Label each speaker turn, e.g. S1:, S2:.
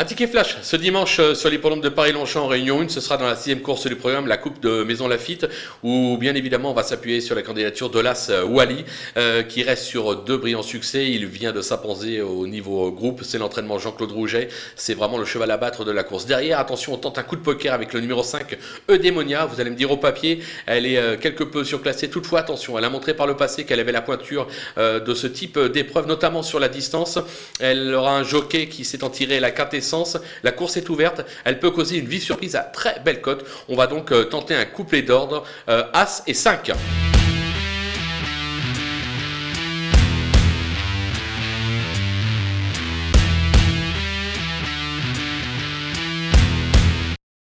S1: Un ticket flash ce dimanche euh, sur l'hippodrome de Paris-Longchamp en Réunion 1. Ce sera dans la sixième course du programme, la Coupe de Maison Lafitte, où bien évidemment on va s'appuyer sur la candidature de l'As euh, Wally, euh, qui reste sur deux brillants succès. Il vient de s'imposer au niveau groupe. C'est l'entraînement Jean-Claude Rouget. C'est vraiment le cheval à battre de la course. Derrière, attention, on tente un coup de poker avec le numéro 5, Eudémonia. Vous allez me dire au papier, elle est quelque peu surclassée. Toutefois, attention, elle a montré par le passé qu'elle avait la pointure de ce type d'épreuve, notamment sur la distance. Elle aura un jockey qui s'est en tiré la quintessence. La course est ouverte, elle peut causer une vive surprise à très belle cote. On va donc euh, tenter un couplet d'ordre euh, As et 5.